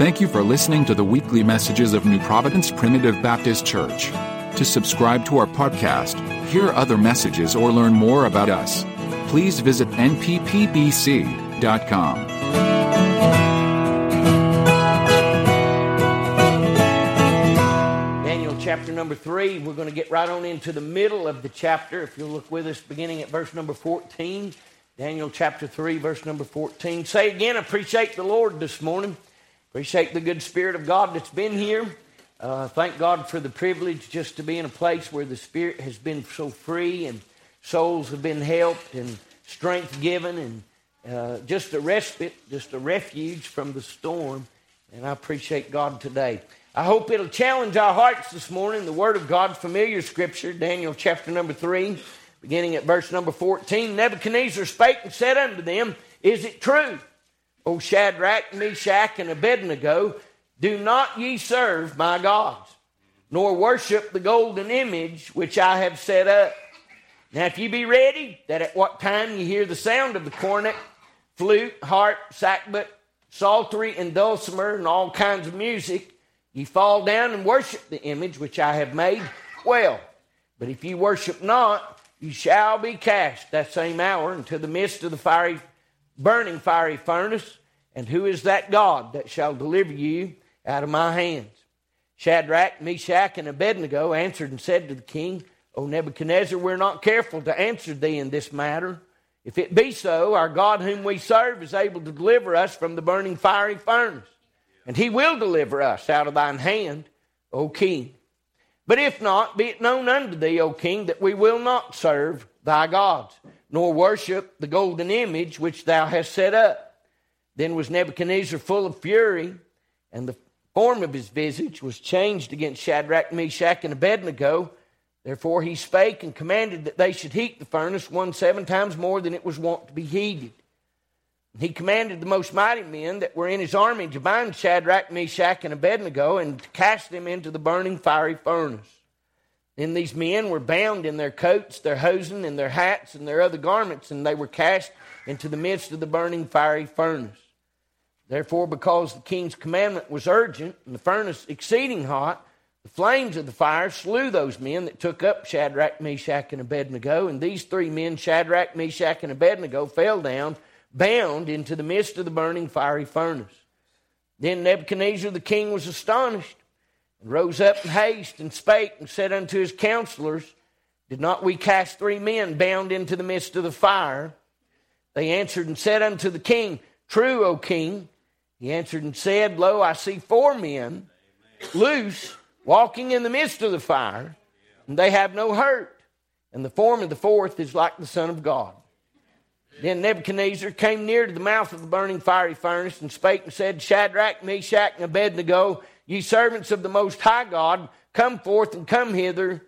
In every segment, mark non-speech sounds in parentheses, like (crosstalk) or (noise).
Thank you for listening to the weekly messages of New Providence Primitive Baptist Church. To subscribe to our podcast, hear other messages, or learn more about us, please visit nppbc.com. Daniel chapter number three. We're going to get right on into the middle of the chapter. If you'll look with us, beginning at verse number 14. Daniel chapter 3, verse number 14. Say again, appreciate the Lord this morning. Appreciate the good Spirit of God that's been here. Uh, thank God for the privilege just to be in a place where the Spirit has been so free and souls have been helped and strength given and uh, just a respite, just a refuge from the storm. And I appreciate God today. I hope it'll challenge our hearts this morning. The Word of God, familiar scripture, Daniel chapter number 3, beginning at verse number 14. Nebuchadnezzar spake and said unto them, Is it true, O Shadrach, Meshach, and Abednego, do not ye serve my gods, nor worship the golden image which I have set up? Now, if ye be ready, that at what time ye hear the sound of the cornet, flute, harp, sackbut, psaltery, and dulcimer, and all kinds of music, Ye fall down and worship the image which I have made, well. But if ye worship not, ye shall be cast that same hour into the midst of the fiery, burning fiery furnace. And who is that God that shall deliver you out of my hands? Shadrach, Meshach, and Abednego answered and said to the king, O Nebuchadnezzar, we're not careful to answer thee in this matter. If it be so, our God whom we serve is able to deliver us from the burning fiery furnace and he will deliver us out of thine hand, O king. But if not, be it known unto thee, O king, that we will not serve thy gods, nor worship the golden image which thou hast set up. Then was Nebuchadnezzar full of fury, and the form of his visage was changed against Shadrach, Meshach, and Abednego. Therefore he spake and commanded that they should heat the furnace one seven times more than it was wont to be heated. He commanded the most mighty men that were in his army to bind Shadrach, Meshach, and Abednego and to cast them into the burning fiery furnace. Then these men were bound in their coats, their hosen, and their hats, and their other garments, and they were cast into the midst of the burning fiery furnace. Therefore, because the king's commandment was urgent, and the furnace exceeding hot, the flames of the fire slew those men that took up Shadrach, Meshach, and Abednego. And these three men, Shadrach, Meshach, and Abednego, fell down bound into the midst of the burning fiery furnace. Then Nebuchadnezzar the king was astonished, and rose up in haste, and spake, and said unto his counselors, Did not we cast three men bound into the midst of the fire? They answered and said unto the king, True, O king. He answered and said, Lo, I see four men loose, walking in the midst of the fire, and they have no hurt. And the form of the fourth is like the Son of God. Then Nebuchadnezzar came near to the mouth of the burning fiery furnace and spake and said, Shadrach, Meshach, and Abednego, ye servants of the Most High God, come forth and come hither.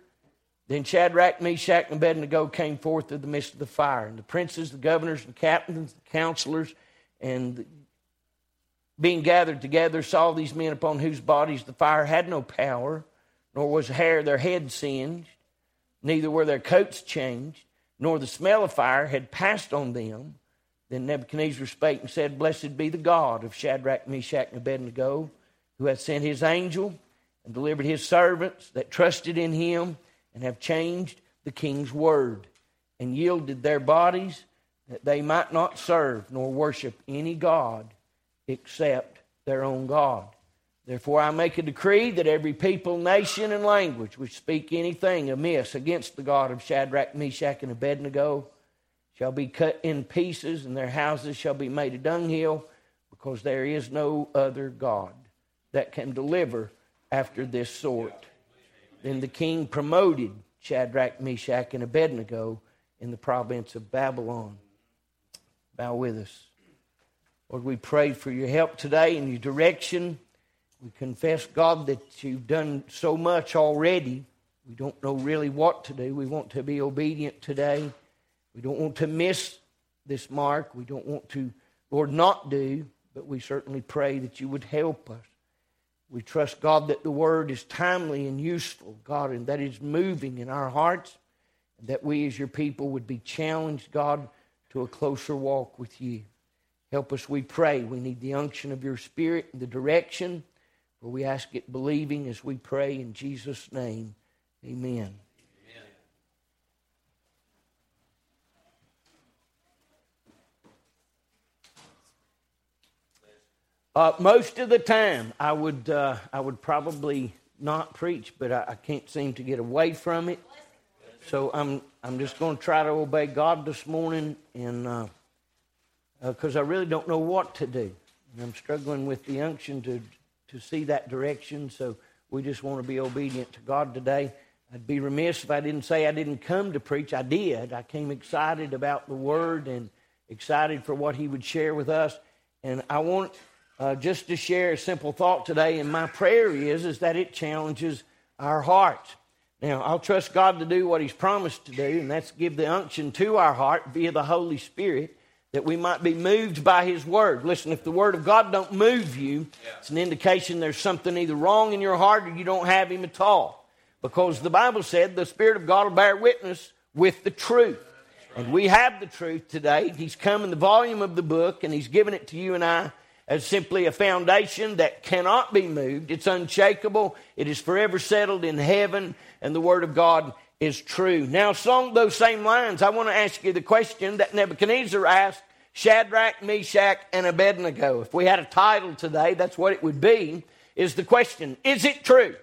Then Shadrach, Meshach, and Abednego came forth of the midst of the fire. And the princes, the governors, the captains, the counselors, and being gathered together, saw these men upon whose bodies the fire had no power, nor was hair their head singed, neither were their coats changed nor the smell of fire had passed on them. Then Nebuchadnezzar spake and said, Blessed be the God of Shadrach, Meshach, and Abednego, who hath sent his angel and delivered his servants that trusted in him and have changed the king's word and yielded their bodies that they might not serve nor worship any God except their own God. Therefore, I make a decree that every people, nation, and language which speak anything amiss against the God of Shadrach, Meshach, and Abednego shall be cut in pieces, and their houses shall be made a dunghill, because there is no other God that can deliver after this sort. Then the king promoted Shadrach, Meshach, and Abednego in the province of Babylon. Bow with us. Lord, we pray for your help today and your direction. We confess, God, that you've done so much already. We don't know really what to do. We want to be obedient today. We don't want to miss this mark. We don't want to, Lord, not do, but we certainly pray that you would help us. We trust, God, that the word is timely and useful, God, and that is moving in our hearts, and that we as your people would be challenged, God, to a closer walk with you. Help us, we pray. We need the unction of your Spirit, and the direction. For we ask it believing as we pray in Jesus' name. Amen. Uh, most of the time, I would, uh, I would probably not preach, but I, I, can't seem to get away from it. So I'm, I'm just going to try to obey God this morning, and because uh, I really don't know what to do, and I'm struggling with the unction to to see that direction. So we just want to be obedient to God today. I'd be remiss if I didn't say I didn't come to preach. I did. I came excited about the Word and excited for what He would share with us. And I want uh, just to share a simple thought today. And my prayer is is that it challenges our hearts. Now, I'll trust God to do what He's promised to do, and that's give the unction to our heart via the Holy Spirit that we might be moved by his word. Listen, if the word of God don't move you, it's an indication there's something either wrong in your heart or you don't have him at all. Because the Bible said the Spirit of God will bear witness with the truth. And we have the truth today. He's come in the volume of the book and he's given it to you and I as simply a foundation that cannot be moved. It's unshakable. It is forever settled in heaven and the word of God is true. Now, along those same lines, I want to ask you the question that Nebuchadnezzar asked Shadrach, Meshach, and Abednego. If we had a title today, that's what it would be. Is the question, is it true?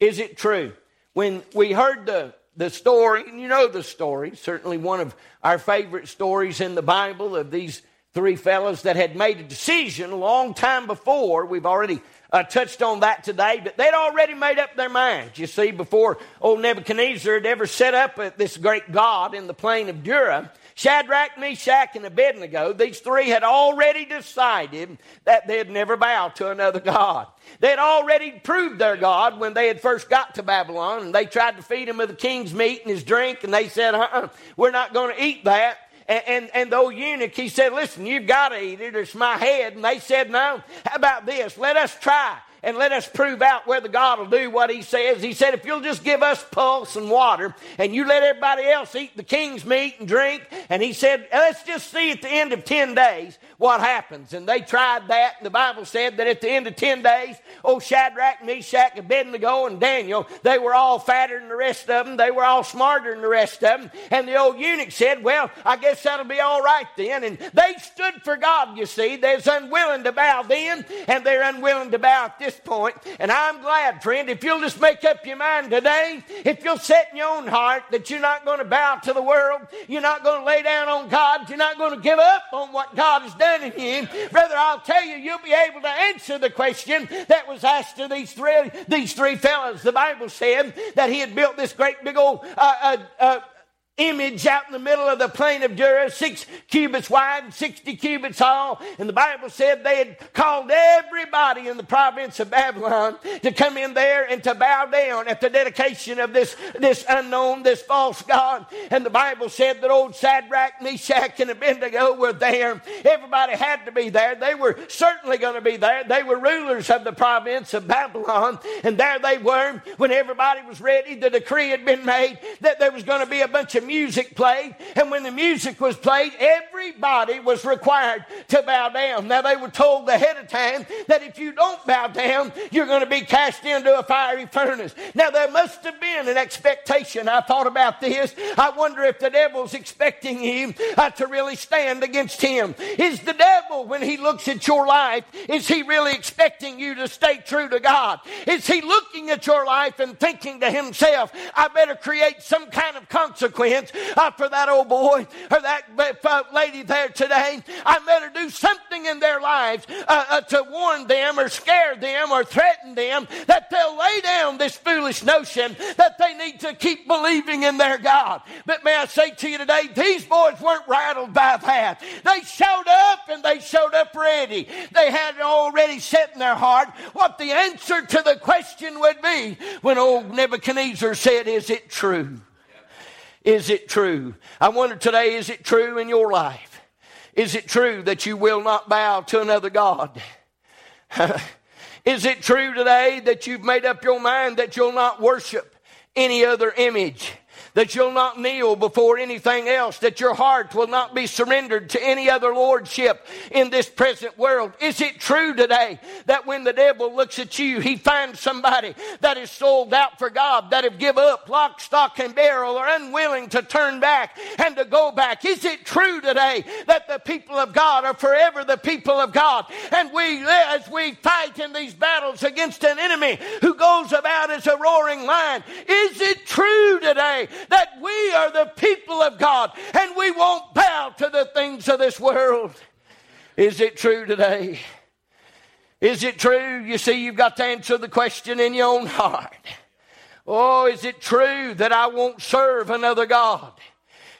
Is it true? When we heard the, the story, and you know the story, certainly one of our favorite stories in the Bible of these three fellows that had made a decision a long time before. We've already uh, touched on that today, but they'd already made up their minds. You see, before old Nebuchadnezzar had ever set up this great God in the plain of Dura, Shadrach, Meshach, and Abednego, these three had already decided that they'd never bow to another God. They had already proved their God when they had first got to Babylon, and they tried to feed him with the king's meat and his drink, and they said, uh-uh, we're not going to eat that. And, and, and the old eunuch, he said, Listen, you've got to eat it. It's my head. And they said, No. How about this? Let us try and let us prove out whether God will do what He says. He said, if you'll just give us pulse and water and you let everybody else eat the king's meat and drink, and He said, let's just see at the end of 10 days what happens. And they tried that, and the Bible said that at the end of 10 days, oh, Shadrach, Meshach, Abednego, and Daniel, they were all fatter than the rest of them. They were all smarter than the rest of them. And the old eunuch said, well, I guess that'll be all right then. And they stood for God, you see. They're unwilling to bow then, and they're unwilling to bow at this point, and I'm glad, friend, if you'll just make up your mind today, if you'll set in your own heart that you're not going to bow to the world, you're not going to lay down on God, you're not going to give up on what God has done in you, brother, I'll tell you, you'll be able to answer the question that was asked to these three, these three fellows. The Bible said that he had built this great big old uh, uh, uh, image out in the middle of the plain of Dura, six cubits wide and 60 cubits tall. And the Bible said they had called everybody in the province of Babylon to come in there and to bow down at the dedication of this, this unknown, this false God. And the Bible said that old Shadrach, Meshach, and Abednego were there. Everybody had to be there. They were certainly going to be there. They were rulers of the province of Babylon. And there they were when everybody was ready. The decree had been made that there was going to be a bunch of music played, and when the music was played, everybody was required to bow down. Now, they were told ahead of time that if you don't bow down, you're going to be cast into a fiery furnace. Now, there must have been an expectation. I thought about this. I wonder if the devil's expecting you uh, to really stand against him. Is the devil, when he looks at your life, is he really expecting you to stay true to God? Is he looking at your life and thinking to himself, I better create some kind of consequence? Uh, for that old boy or that uh, lady there today. I better do something in their lives uh, uh, to warn them or scare them or threaten them that they'll lay down this foolish notion that they need to keep believing in their God. But may I say to you today, these boys weren't rattled by that. They showed up and they showed up ready. They had already set in their heart what the answer to the question would be when old Nebuchadnezzar said, Is it true? Is it true? I wonder today, is it true in your life? Is it true that you will not bow to another God? (laughs) is it true today that you've made up your mind that you'll not worship any other image? That you'll not kneel before anything else, that your heart will not be surrendered to any other lordship in this present world. Is it true today that when the devil looks at you, he finds somebody that is sold out for God, that have give up lock, stock, and barrel, or unwilling to turn back and to go back? Is it true today that the people of God are forever the people of God? And we, as we fight in these battles against an enemy who goes about as a roaring lion, is it true today that we are the people of God and we won't bow to the things of this world? Is it true today? Is it true? You see, you've got to answer the question in your own heart. Oh, is it true that I won't serve another God?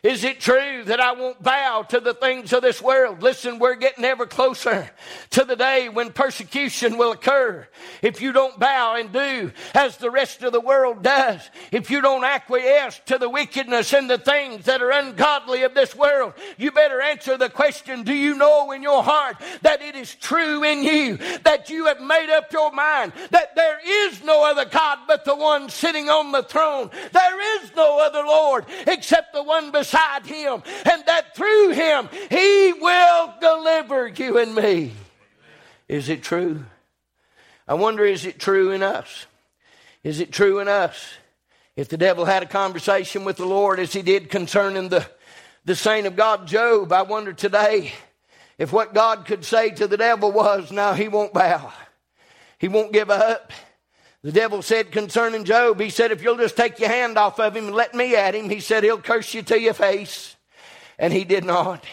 Is it true that I won't bow to the things of this world? Listen, we're getting ever closer to the day when persecution will occur. If you don't bow and do as the rest of the world does, if you don't acquiesce to the wickedness and the things that are ungodly of this world, you better answer the question Do you know in your heart that it is true in you, that you have made up your mind that there is no other God but the one sitting on the throne? There is no other Lord except the one beside beside him, and that through him he will deliver you and me. Is it true? I wonder, is it true in us? Is it true in us? If the devil had a conversation with the Lord as he did concerning the, the saint of God, Job, I wonder today if what God could say to the devil was, now he won't bow. He won't give up. The devil said concerning Job, he said, if you'll just take your hand off of him and let me at him, he said, he'll curse you to your face. And he did not.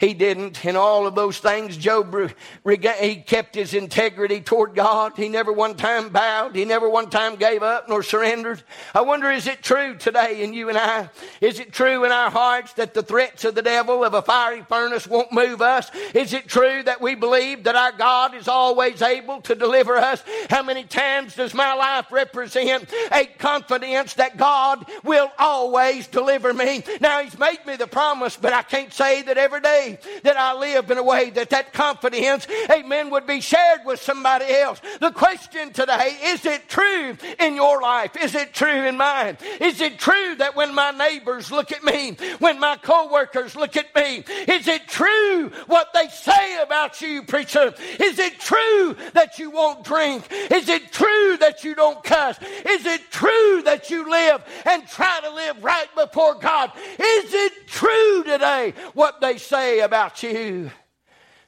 He didn't. In all of those things, Job, he kept his integrity toward God. He never one time bowed. He never one time gave up nor surrendered. I wonder, is it true today in you and I? Is it true in our hearts that the threats of the devil of a fiery furnace won't move us? Is it true that we believe that our God is always able to deliver us? How many times does my life represent a confidence that God will always deliver me? Now, He's made me the promise, but I can't say that every day that I live in a way that that confidence, amen, would be shared with somebody else. The question today, is it true in your life? Is it true in mine? Is it true that when my neighbors look at me, when my coworkers look at me, is it true what they say about you, preacher? Is it true that you won't drink? Is it true that you don't cuss? Is it true that you live and try to live right before God? Is it true today what they say about you.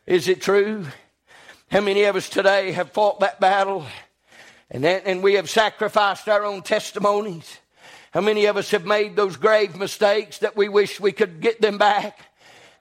Is it true? How many of us today have fought that battle and, that, and we have sacrificed our own testimonies? How many of us have made those grave mistakes that we wish we could get them back?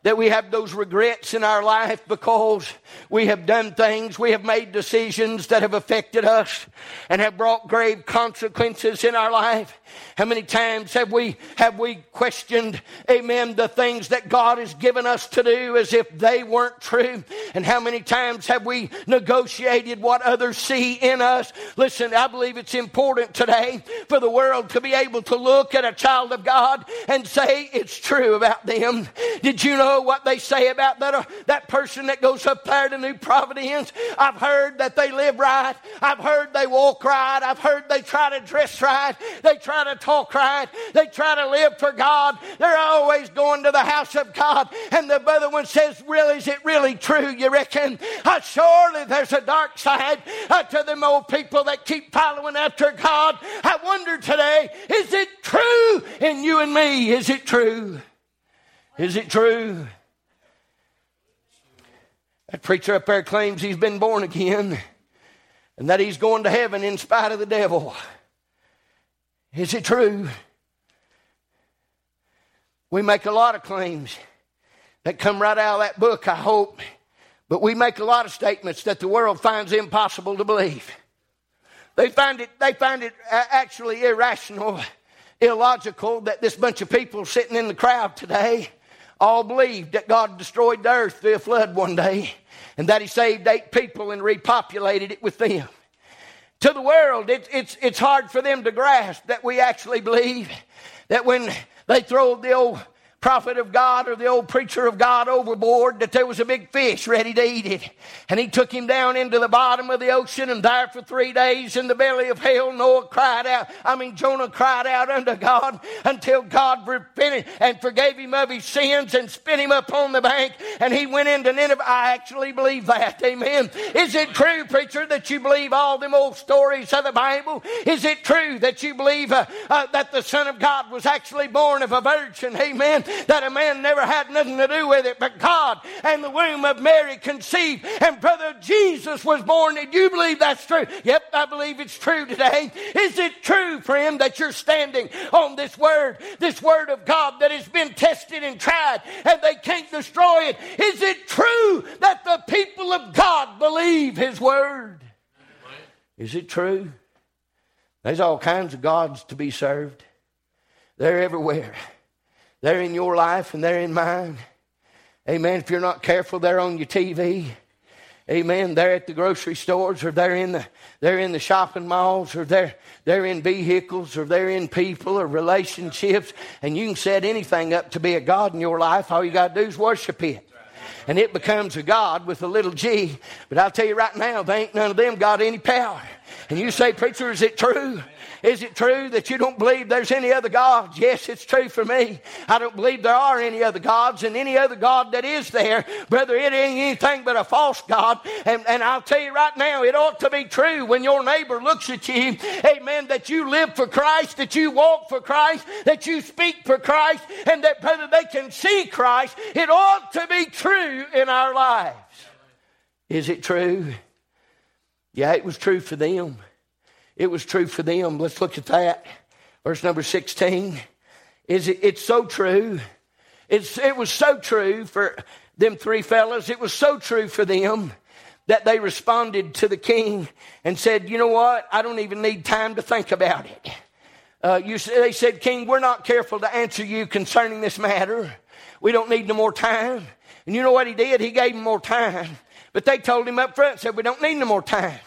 that we have those regrets in our life because we have done things, we have made decisions that have affected us and have brought grave consequences in our life. How many times have we have we questioned, amen, the things that God has given us to do as if they weren't true? And how many times have we negotiated what others see in us? Listen, I believe it's important today for the world to be able to look at a child of God and say it's true about them. Did you know what they say about that, uh, that person that goes up there to New Providence? I've heard that they live right. I've heard they walk right. I've heard they try to dress right. They try to talk right. They try to live for God. They're always going to the house of God. And the other one says, Really, is it really true, you reckon? Uh, surely there's a dark side uh, to them old people that keep following after God. I wonder today, is it true in you and me? Is it true? Is it true? That preacher up there claims he's been born again and that he's going to heaven in spite of the devil. Is it true? We make a lot of claims that come right out of that book, I hope. But we make a lot of statements that the world finds impossible to believe. They find it, they find it uh, actually irrational, illogical that this bunch of people sitting in the crowd today all believed that God destroyed the earth through a flood one day and that He saved eight people and repopulated it with them to the world, it, it's, it's hard for them to grasp that we actually believe that when they throw the old prophet of God or the old preacher of God overboard that there was a big fish ready to eat it. And he took him down into the bottom of the ocean and there for three days in the belly of hell, Noah cried out, I mean, Jonah cried out unto God until God repented and forgave him of his sins and spit him up on the bank and he went into Nineveh. I actually believe that. Amen. Is it true, preacher, that you believe all them old stories of the Bible? Is it true that you believe uh, uh, that the Son of God was actually born of a virgin? Amen that a man never had nothing to do with it, but God and the womb of Mary conceived, and brother Jesus was born. Did you believe that's true? Yep, I believe it's true today. Is it true, friend, that you're standing on this word, this word of God that has been tested and tried, and they can't destroy it? Is it true that the people of God believe His word? Is it true? There's all kinds of gods to be served. They're everywhere. They're in your life and they're in mine. Amen. If you're not careful, they're on your TV. Amen. They're at the grocery stores or they're in the, they're in the shopping malls or they're, they're in vehicles or they're in people or relationships. And you can set anything up to be a God in your life. All you got to do is worship it. And it becomes a God with a little g. But I'll tell you right now, they ain't none of them got any power. And you say, Preacher, is it true? Is it true that you don't believe there's any other gods? Yes, it's true for me. I don't believe there are any other gods, and any other God that is there, brother, it ain't anything but a false God. And, and I'll tell you right now, it ought to be true when your neighbor looks at you, amen, that you live for Christ, that you walk for Christ, that you speak for Christ, and that, brother, they can see Christ. It ought to be true in our lives. Is it true? Yeah, it was true for them. It was true for them. Let's look at that. Verse number 16. Is it, it's so true. It's, it was so true for them three fellas. It was so true for them that they responded to the king and said, You know what? I don't even need time to think about it. Uh, you, they said, King, we're not careful to answer you concerning this matter. We don't need no more time. And you know what he did? He gave them more time. But they told him up front, said, We don't need no more time.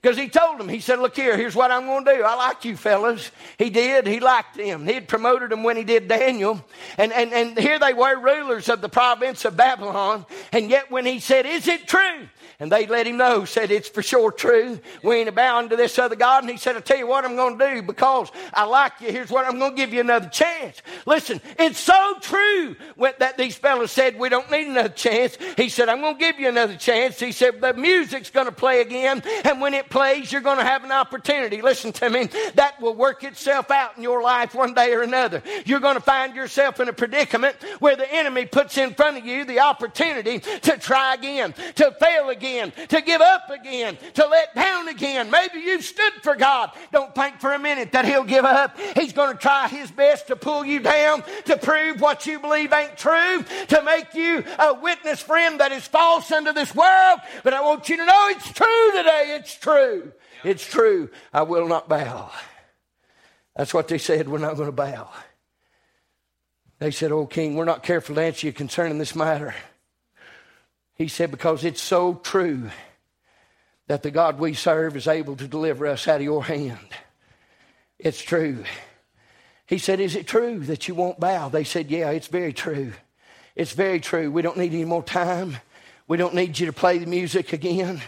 Because he told them, he said, Look here, here's what I'm going to do. I like you fellas. He did. He liked them. He had promoted them when he did Daniel. And, and, and here they were rulers of the province of Babylon. And yet when he said, Is it true? And they let him know, said, It's for sure true. We ain't bound to this other God. And he said, I tell you what I'm going to do because I like you. Here's what I'm going to give you another chance. Listen, it's so true that these fellows said, We don't need another chance. He said, I'm going to give you another chance. He said, The music's going to play again. And when it plays, you're going to have an opportunity. Listen to me. That will work itself out in your life one day or another. You're going to find yourself in a predicament where the enemy puts in front of you the opportunity to try again, to fail again to give up again, to let down again. Maybe you've stood for God. Don't think for a minute that He'll give up. He's going to try His best to pull you down, to prove what you believe ain't true, to make you a witness friend that is false unto this world. But I want you to know it's true today. It's true. It's true. I will not bow. That's what they said. We're not going to bow. They said, Oh, King, we're not careful to answer you concerning this matter. He said, Because it's so true that the God we serve is able to deliver us out of your hand. It's true. He said, Is it true that you won't bow? They said, Yeah, it's very true. It's very true. We don't need any more time. We don't need you to play the music again.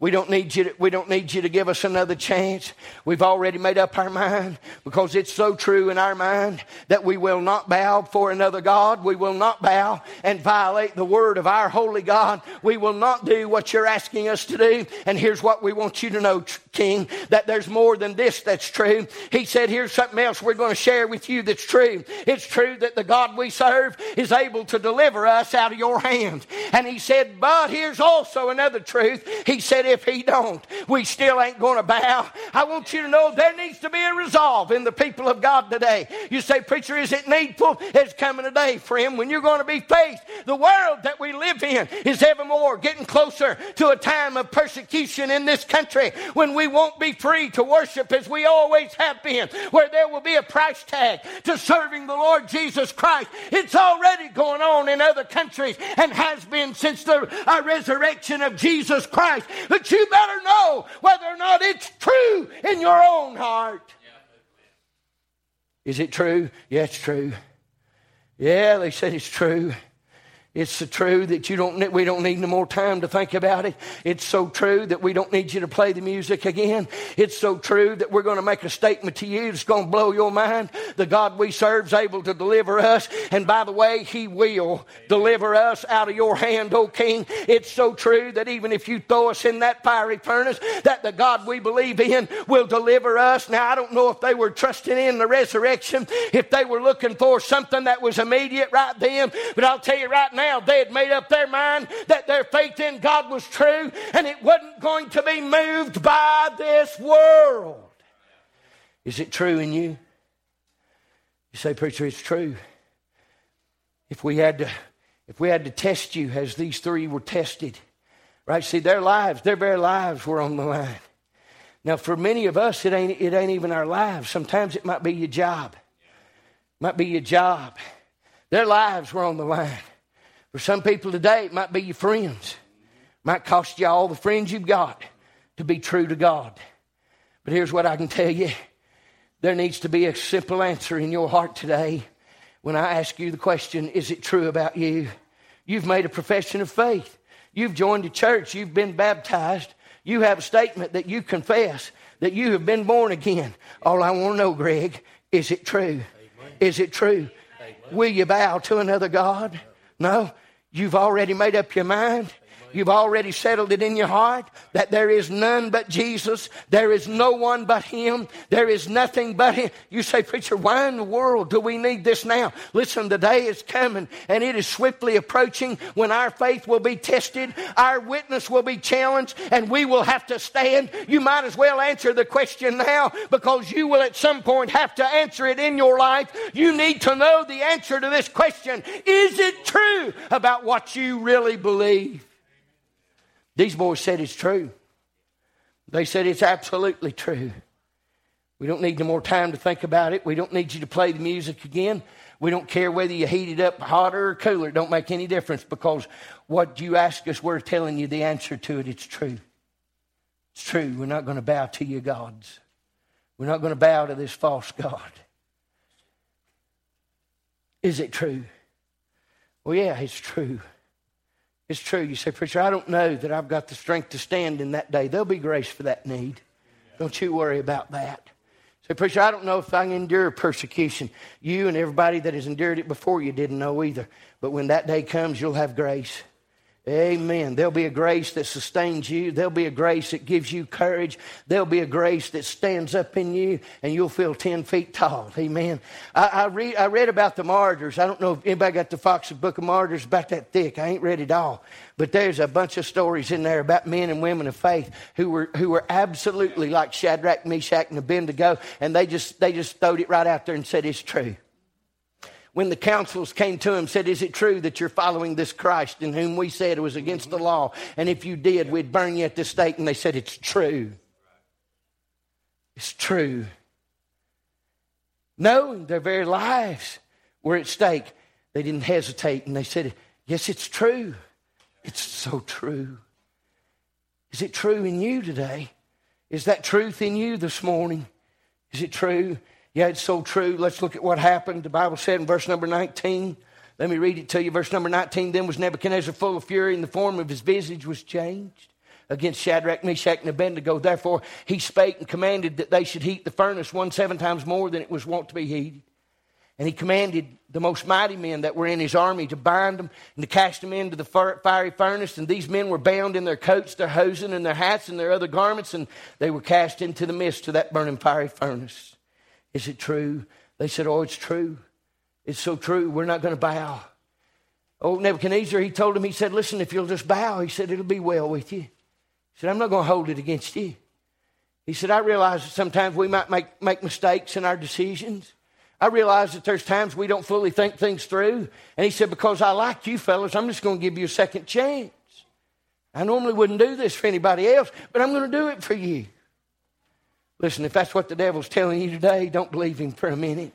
We don't need you to, we don't need you to give us another chance. We've already made up our mind because it's so true in our mind that we will not bow for another God. We will not bow and violate the word of our holy God. We will not do what you're asking us to do. And here's what we want you to know, King, that there's more than this that's true. He said, here's something else we're going to share with you that's true. It's true that the God we serve is able to deliver us out of your hand. And he said, but here's also another truth. He said, if he don't, we still ain't going to bow. I want you to know there needs to be a resolve in the people of God today. You say, preacher, is it needful? It's coming a day, friend, when you're going to be faced. The world that we live in is evermore getting closer to a time of persecution in this country when we won't be free to worship as we always have been, where there will be a price tag to serving the Lord Jesus Christ. It's already going on in other countries and has been since the uh, resurrection of Jesus Christ. But you better know whether or not it's true in your own heart. Is it true? Yeah, it's true. Yeah, they said it's true. It's so true that you don't, we don't need no more time to think about it. It's so true that we don't need you to play the music again. It's so true that we're going to make a statement to you that's going to blow your mind. The God we serve is able to deliver us. And by the way, He will deliver us out of your hand, O King. It's so true that even if you throw us in that fiery furnace, that the God we believe in will deliver us. Now, I don't know if they were trusting in the resurrection, if they were looking for something that was immediate right then, but I'll tell you right now, now they had made up their mind that their faith in God was true and it wasn't going to be moved by this world. Is it true in you? You say, Preacher, it's true. If we had to, if we had to test you as these three were tested, right? See, their lives, their very lives were on the line. Now, for many of us, it ain't, it ain't even our lives. Sometimes it might be your job. Might be your job. Their lives were on the line. For some people today, it might be your friends. It might cost you all the friends you've got to be true to God. But here's what I can tell you there needs to be a simple answer in your heart today when I ask you the question Is it true about you? You've made a profession of faith. You've joined a church. You've been baptized. You have a statement that you confess that you have been born again. All I want to know, Greg, is it true? Is it true? Will you bow to another God? No. You've already made up your mind. You've already settled it in your heart that there is none but Jesus. There is no one but Him. There is nothing but Him. You say, Preacher, why in the world do we need this now? Listen, the day is coming and it is swiftly approaching when our faith will be tested, our witness will be challenged, and we will have to stand. You might as well answer the question now because you will at some point have to answer it in your life. You need to know the answer to this question Is it true about what you really believe? These boys said it's true. They said it's absolutely true. We don't need no more time to think about it. We don't need you to play the music again. We don't care whether you heat it up hotter or cooler. It don't make any difference because what you ask us, we're telling you the answer to it. It's true. It's true. We're not going to bow to your gods. We're not going to bow to this false God. Is it true? Well, yeah, it's true. It's true. You say, Preacher, I don't know that I've got the strength to stand in that day. There'll be grace for that need. Don't you worry about that. Say, Preacher, I don't know if I can endure persecution. You and everybody that has endured it before you didn't know either. But when that day comes, you'll have grace. Amen. There'll be a grace that sustains you. There'll be a grace that gives you courage. There'll be a grace that stands up in you and you'll feel 10 feet tall. Amen. I, I, read, I read about the martyrs. I don't know if anybody got the Foxe Book of Martyrs about that thick. I ain't read it all. But there's a bunch of stories in there about men and women of faith who were, who were absolutely like Shadrach, Meshach, and Abednego. And they just, they just throwed it right out there and said it's true when the councils came to him said is it true that you're following this christ in whom we said it was against the law? And if you did we'd burn you at the stake. And they said it's true. It's true. Knowing their very lives were at stake they didn't hesitate and they said yes it's true. It's so true. Is it true in you today? Is that truth in you this morning? Is it true yeah, it's so true. Let's look at what happened. The Bible said in verse number 19. Let me read it to you. Verse number 19. Then was Nebuchadnezzar full of fury, and the form of his visage was changed against Shadrach, Meshach, and Abednego. Therefore, he spake and commanded that they should heat the furnace one seven times more than it was wont to be heated. And he commanded the most mighty men that were in his army to bind them and to cast them into the fiery furnace. And these men were bound in their coats, their hosen, and their hats, and their other garments, and they were cast into the midst of that burning fiery furnace. Is it true? They said, Oh, it's true. It's so true. We're not going to bow. Oh, Nebuchadnezzar, he told him, he said, Listen, if you'll just bow, he said, it'll be well with you. He said, I'm not going to hold it against you. He said, I realize that sometimes we might make, make mistakes in our decisions. I realize that there's times we don't fully think things through. And he said, Because I like you fellas, I'm just going to give you a second chance. I normally wouldn't do this for anybody else, but I'm going to do it for you. Listen, if that's what the devil's telling you today, don't believe him for a minute.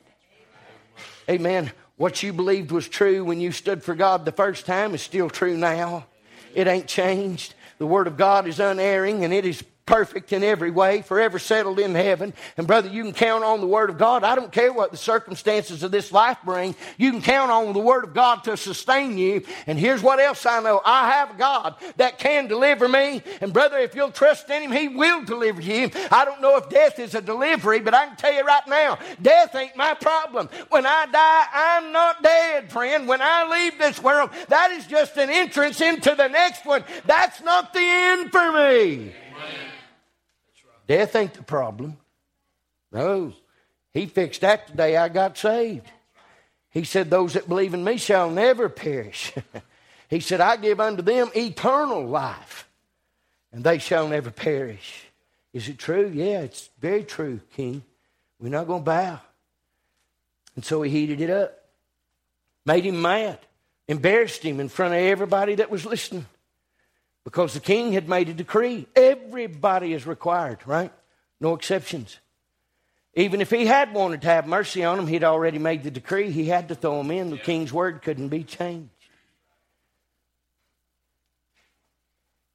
Amen. What you believed was true when you stood for God the first time is still true now. It ain't changed. The Word of God is unerring and it is perfect in every way, forever settled in heaven. And brother, you can count on the Word of God. I don't care what the circumstances of this life bring. You can count on the Word of God to sustain you. And here's what else I know. I have a God that can deliver me. And brother, if you'll trust in Him, He will deliver you. I don't know if death is a delivery, but I can tell you right now, death ain't my problem. When I die, I'm not dead, friend. When I leave this world, that is just an entrance into the next one. That's not the end for me. Death ain't the problem. No. He fixed that the day I got saved. He said, Those that believe in me shall never perish. (laughs) he said, I give unto them eternal life, and they shall never perish. Is it true? Yeah, it's very true, King. We're not going to bow. And so he heated it up, made him mad, embarrassed him in front of everybody that was listening because the king had made a decree. Everybody is required, right? No exceptions. Even if he had wanted to have mercy on them, he'd already made the decree. He had to throw them in. The king's word couldn't be changed.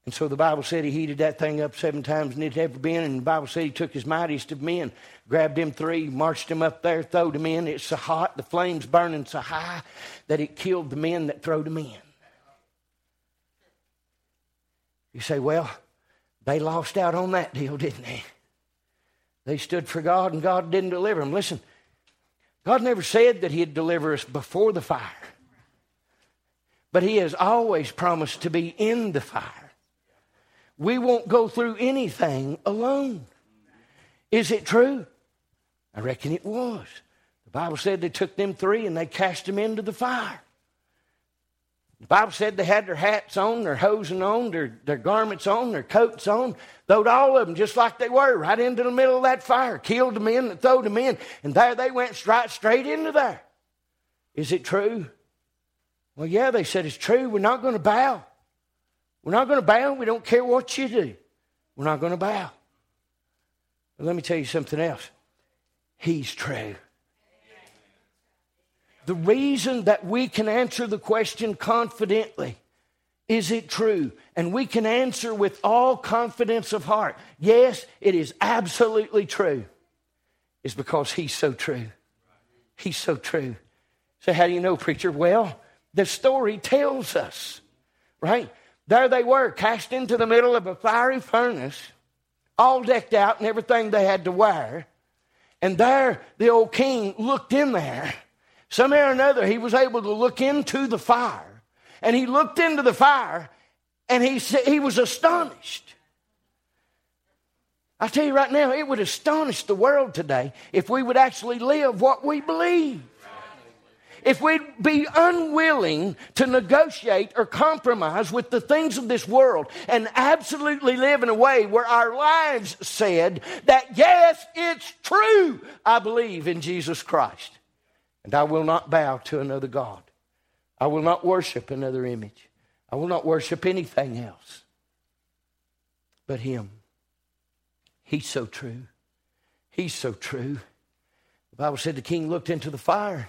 And so the Bible said he heated that thing up seven times than it ever been. And the Bible said he took his mightiest of men, grabbed him three, marched him up there, throwed him in. It's so hot, the flames burning so high that it killed the men that throwed him in. You say, well, they lost out on that deal, didn't they? They stood for God and God didn't deliver them. Listen, God never said that He'd deliver us before the fire, but He has always promised to be in the fire. We won't go through anything alone. Is it true? I reckon it was. The Bible said they took them three and they cast them into the fire. The Bible said they had their hats on, their hosen on, their, their garments on, their coats on, throwed all of them just like they were right into the middle of that fire, killed the men that throwed them in, and there they went straight, straight into there. Is it true? Well, yeah, they said it's true. We're not going to bow. We're not going to bow. We don't care what you do. We're not going to bow. But let me tell you something else. He's true. The reason that we can answer the question confidently is it true? And we can answer with all confidence of heart yes, it is absolutely true, is because He's so true. He's so true. So, how do you know, preacher? Well, the story tells us, right? There they were, cast into the middle of a fiery furnace, all decked out and everything they had to wear. And there the old king looked in there Somehow or another, he was able to look into the fire. And he looked into the fire and he, he was astonished. I tell you right now, it would astonish the world today if we would actually live what we believe. If we'd be unwilling to negotiate or compromise with the things of this world and absolutely live in a way where our lives said that, yes, it's true, I believe in Jesus Christ. And I will not bow to another God. I will not worship another image. I will not worship anything else but Him. He's so true. He's so true. The Bible said the king looked into the fire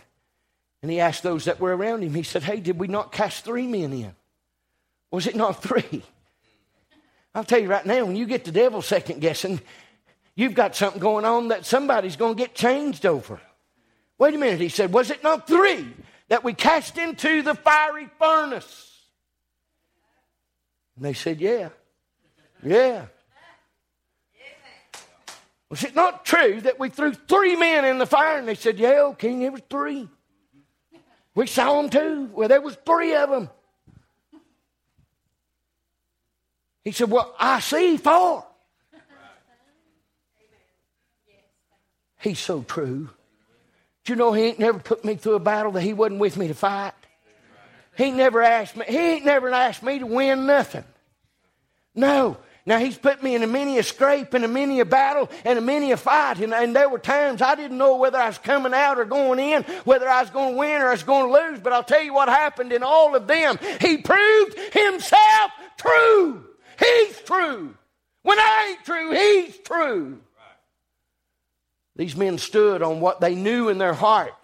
and he asked those that were around him, he said, Hey, did we not cast three men in? Was it not three? I'll tell you right now, when you get the devil second guessing, you've got something going on that somebody's going to get changed over. Wait a minute, he said, was it not three that we cast into the fiery furnace? And they said, yeah. Yeah. Was it not true that we threw three men in the fire? And they said, Yeah, oh, King, it was three. We saw them too. Well, there was three of them. He said, Well, I see four. He's so true. You know he ain't never put me through a battle that he wasn't with me to fight? He never asked me, he ain't never asked me to win nothing. No. Now he's put me in a many a scrape and a many a battle and a many a fight. And, and there were times I didn't know whether I was coming out or going in, whether I was going to win or I was going to lose. But I'll tell you what happened in all of them. He proved himself true. He's true. When I ain't true, he's true. These men stood on what they knew in their heart.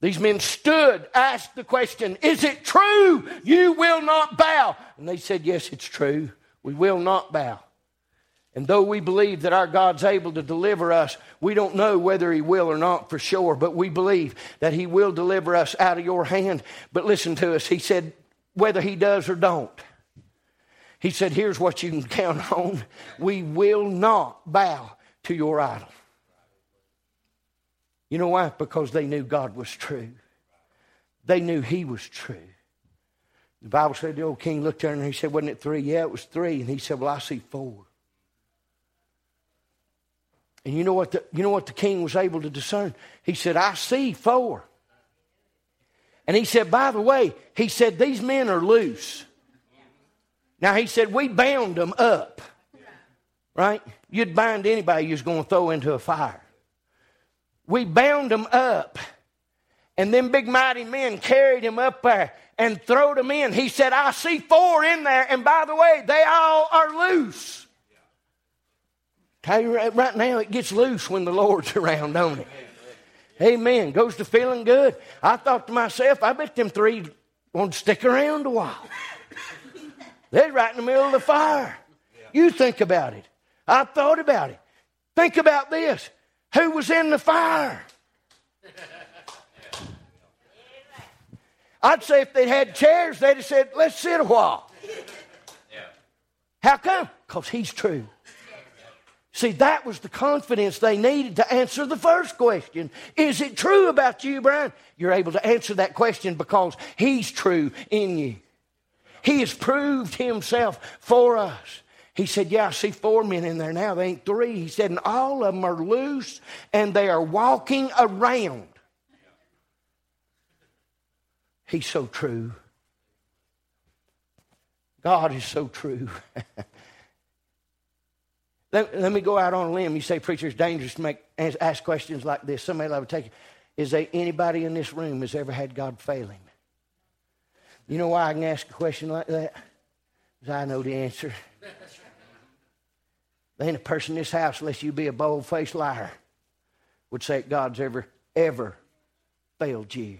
These men stood, asked the question, Is it true you will not bow? And they said, Yes, it's true. We will not bow. And though we believe that our God's able to deliver us, we don't know whether He will or not for sure, but we believe that He will deliver us out of your hand. But listen to us. He said, whether He does or don't. He said, here's what you can count (laughs) on. We will not bow to your idol. You know why? Because they knew God was true. They knew He was true. The Bible said the old king looked at him and he said, Wasn't it three? Yeah, it was three. And he said, Well, I see four. And you know what the, you know what the king was able to discern? He said, I see four. And he said, by the way, he said, these men are loose. Now he said, we bound them up. Right? You'd bind anybody you was going to throw into a fire. We bound him up. And then big mighty men carried him up there and throwed him in. He said, I see four in there, and by the way, they all are loose. Tell you right, right now, it gets loose when the Lord's (laughs) around, don't it? Amen. Goes to feeling good. I thought to myself, I bet them three won't stick around a while. They're right in the middle of the fire. You think about it. I thought about it. Think about this. Who was in the fire? I'd say if they'd had chairs, they'd have said, let's sit a while. How come? Because he's true. See, that was the confidence they needed to answer the first question. Is it true about you, Brian? You're able to answer that question because He's true in you. He has proved Himself for us. He said, Yeah, I see four men in there now. They ain't three. He said, And all of them are loose and they are walking around. He's so true. God is so true. (laughs) Let, let, me go out on a limb. You say, preacher, it's dangerous to make, ask questions like this. Somebody will take it. Is there anybody in this room has ever had God fail him? You know why I can ask a question like that? Because I know the answer. Ain't a person in this house, unless you be a bold faced liar, would say God's ever, ever failed you.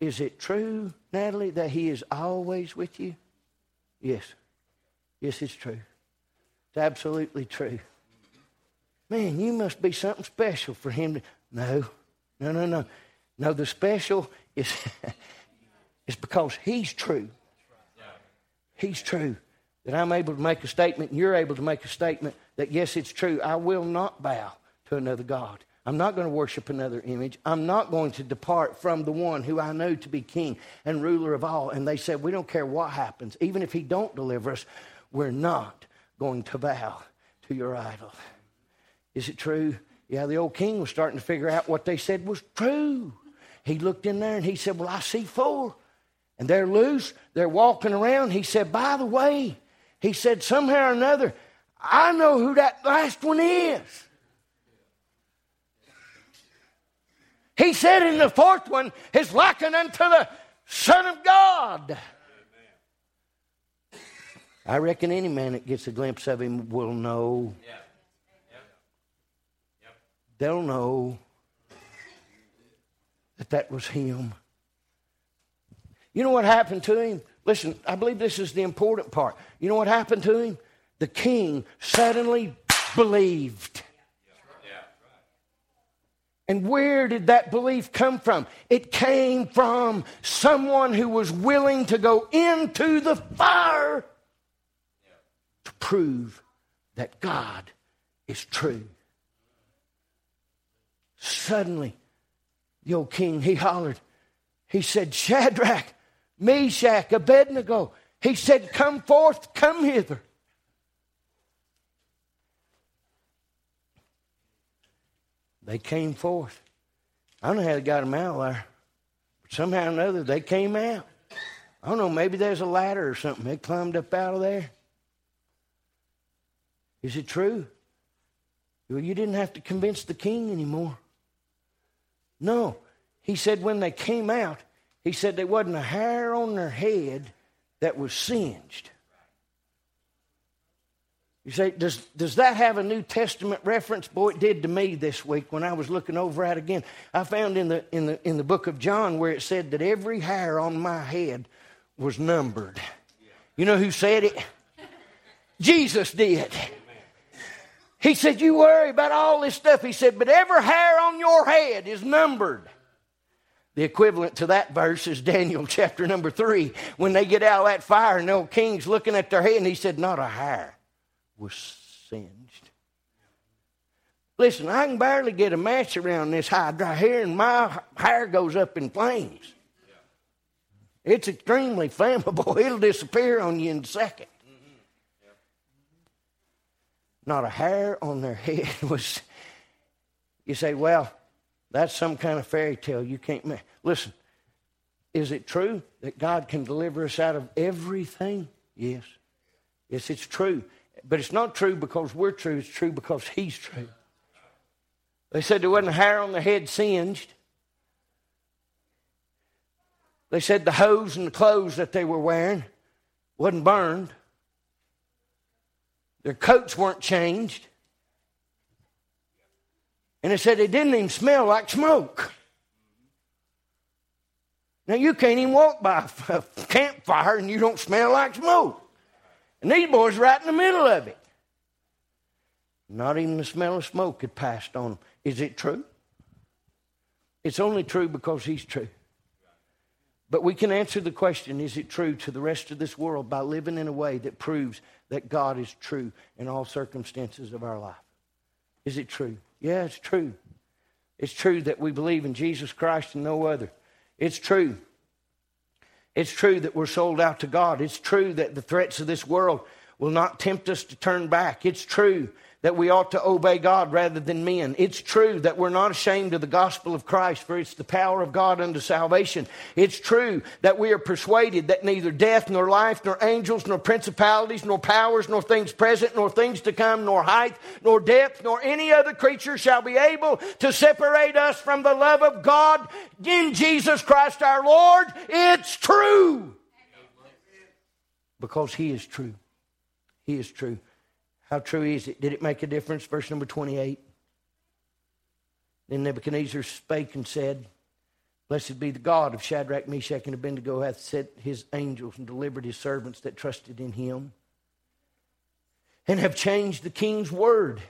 Is it true, Natalie, that He is always with you? Yes. Yes, it's true. It's absolutely true. Man, you must be something special for him to. No, no, no, no. No, the special is, (laughs) is because he's true. He's true. That I'm able to make a statement and you're able to make a statement that, yes, it's true. I will not bow to another God. I'm not going to worship another image. I'm not going to depart from the one who I know to be king and ruler of all. And they said, We don't care what happens. Even if he don't deliver us, we're not going to bow to your idol. Is it true? Yeah, the old king was starting to figure out what they said was true. He looked in there and he said, Well, I see four. And they're loose. They're walking around. He said, By the way, he said, somehow or another, I know who that last one is. He said in the fourth one is likened unto the Son of God. I reckon any man that gets a glimpse of him will know. Yeah. Yep. Yep. They'll know that that was him. You know what happened to him? Listen, I believe this is the important part. You know what happened to him? The king suddenly believed. And where did that belief come from? It came from someone who was willing to go into the fire to prove that God is true. Suddenly, the old king, he hollered. He said, Shadrach, Meshach, Abednego. He said, Come forth, come hither. They came forth. I don't know how they got them out there. But somehow or another, they came out. I don't know, maybe there's a ladder or something. They climbed up out of there. Is it true? Well, you didn't have to convince the king anymore. No. He said when they came out, he said there wasn't a hair on their head that was singed. You say, does, does that have a New Testament reference? Boy, it did to me this week when I was looking over at again. I found in the, in, the, in the book of John where it said that every hair on my head was numbered. You know who said it? Jesus did. He said, You worry about all this stuff. He said, But every hair on your head is numbered. The equivalent to that verse is Daniel (laughs) chapter number three. When they get out of that fire and the old king's looking at their head, and he said, Not a hair was singed. Listen, I can barely get a match around this high dry hair, and my hair goes up in flames. It's extremely flammable. (laughs) It'll disappear on you in a second. Not a hair on their (laughs) head was. You say, well, that's some kind of fairy tale. You can't. Listen, is it true that God can deliver us out of everything? Yes. Yes, it's true. But it's not true because we're true, it's true because He's true. They said there wasn't a hair on their head singed. They said the hose and the clothes that they were wearing wasn't burned. Their coats weren't changed. And they said it didn't even smell like smoke. Now, you can't even walk by a campfire and you don't smell like smoke. And these boys right in the middle of it. Not even the smell of smoke had passed on them. Is it true? It's only true because he's true. But we can answer the question is it true to the rest of this world by living in a way that proves that God is true in all circumstances of our life? Is it true? Yeah, it's true. It's true that we believe in Jesus Christ and no other. It's true. It's true that we're sold out to God. It's true that the threats of this world will not tempt us to turn back. It's true that we ought to obey God rather than men. It's true that we're not ashamed of the gospel of Christ, for it's the power of God unto salvation. It's true that we are persuaded that neither death, nor life, nor angels, nor principalities, nor powers, nor things present, nor things to come, nor height, nor depth, nor any other creature shall be able to separate us from the love of God in Jesus Christ our Lord. It's true. Because He is true. He is true. How true is it? Did it make a difference? Verse number 28. Then Nebuchadnezzar spake and said, Blessed be the God of Shadrach, Meshach, and Abednego, hath sent his angels and delivered his servants that trusted in him, and have changed the king's word,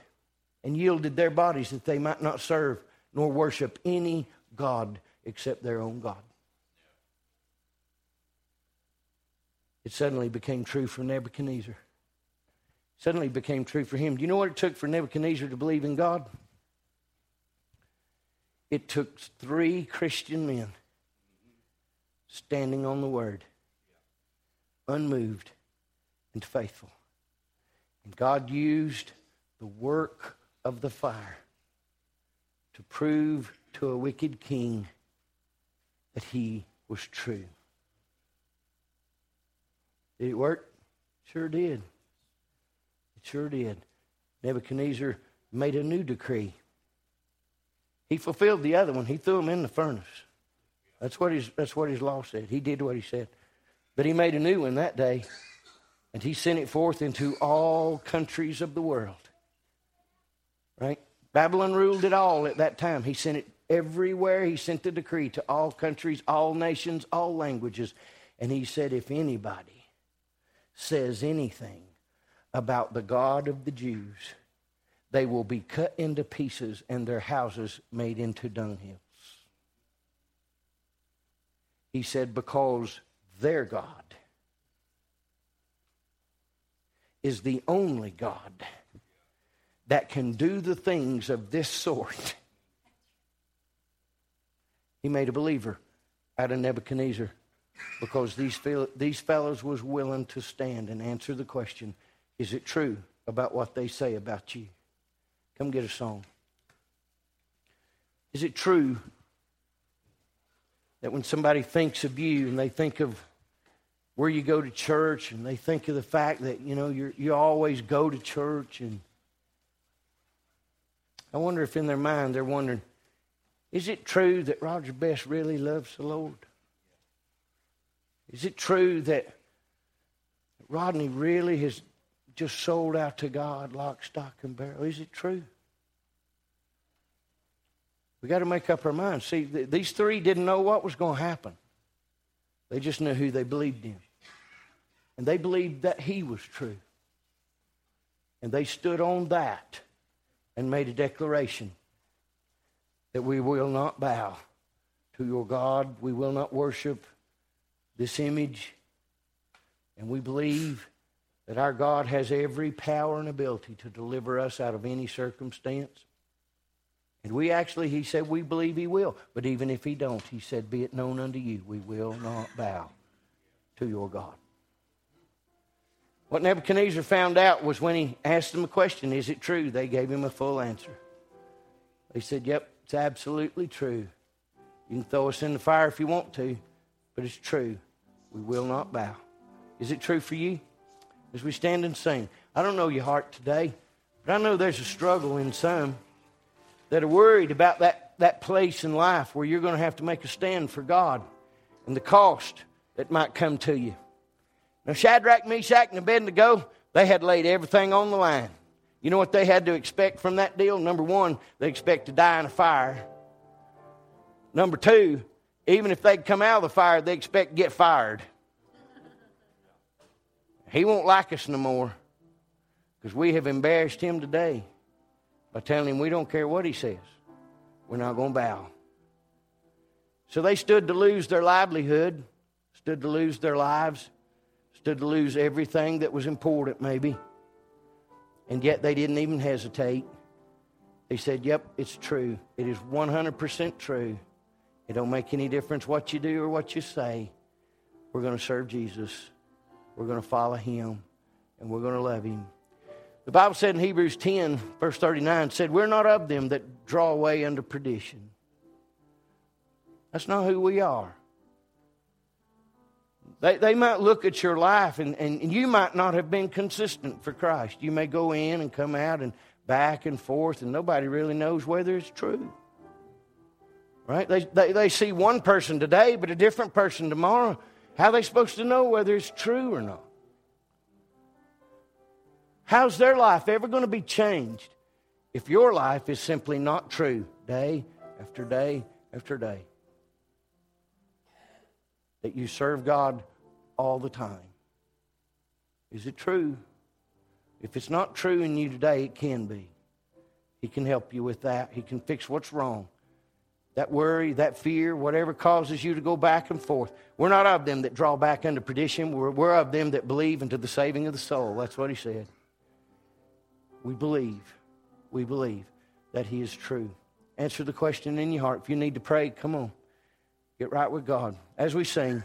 and yielded their bodies that they might not serve nor worship any God except their own God. It suddenly became true for Nebuchadnezzar suddenly became true for him. Do you know what it took for Nebuchadnezzar to believe in God? It took three Christian men standing on the word, unmoved and faithful. And God used the work of the fire to prove to a wicked king that he was true. Did it work? Sure did. Sure did. Nebuchadnezzar made a new decree. He fulfilled the other one. He threw him in the furnace. That's what his, that's what his law said. He did what he said. But he made a new one that day, and he sent it forth into all countries of the world. Right? Babylon ruled it all at that time. He sent it everywhere. He sent the decree to all countries, all nations, all languages. And he said, if anybody says anything about the God of the Jews, they will be cut into pieces and their houses made into dunghills. He said, because their God is the only God that can do the things of this sort. He made a believer out of Nebuchadnezzar because these, these fellows was willing to stand and answer the question is it true about what they say about you? Come get a song. Is it true that when somebody thinks of you and they think of where you go to church and they think of the fact that, you know, you you always go to church and I wonder if in their mind they're wondering, is it true that Roger Best really loves the Lord? Is it true that Rodney really has just sold out to God, lock, stock, and barrel. Is it true? We got to make up our minds. See, th- these three didn't know what was going to happen. They just knew who they believed in. And they believed that he was true. And they stood on that and made a declaration that we will not bow to your God. We will not worship this image. And we believe that our God has every power and ability to deliver us out of any circumstance. And we actually, he said, we believe he will. But even if he don't, he said, be it known unto you, we will not bow to your God. What Nebuchadnezzar found out was when he asked them a question, is it true? They gave him a full answer. They said, yep, it's absolutely true. You can throw us in the fire if you want to, but it's true. We will not bow. Is it true for you? As we stand and sing, I don't know your heart today, but I know there's a struggle in some that are worried about that, that place in life where you're going to have to make a stand for God and the cost that might come to you. Now, Shadrach, Meshach, and Abednego, they had laid everything on the line. You know what they had to expect from that deal? Number one, they expect to die in a fire. Number two, even if they'd come out of the fire, they expect to get fired. He won't like us no more because we have embarrassed him today by telling him we don't care what he says. We're not going to bow. So they stood to lose their livelihood, stood to lose their lives, stood to lose everything that was important, maybe. And yet they didn't even hesitate. They said, Yep, it's true. It is 100% true. It don't make any difference what you do or what you say. We're going to serve Jesus. We're going to follow him. And we're going to love him. The Bible said in Hebrews 10, verse 39, said, We're not of them that draw away unto perdition. That's not who we are. They, they might look at your life and, and you might not have been consistent for Christ. You may go in and come out and back and forth, and nobody really knows whether it's true. Right? They, they, they see one person today, but a different person tomorrow. How are they supposed to know whether it's true or not? How's their life ever going to be changed if your life is simply not true day after day after day? That you serve God all the time. Is it true? If it's not true in you today, it can be. He can help you with that. He can fix what's wrong that worry, that fear, whatever causes you to go back and forth. We're not of them that draw back unto perdition. We're, we're of them that believe into the saving of the soul. That's what he said. We believe. We believe that he is true. Answer the question in your heart. If you need to pray, come on. Get right with God. As we sing.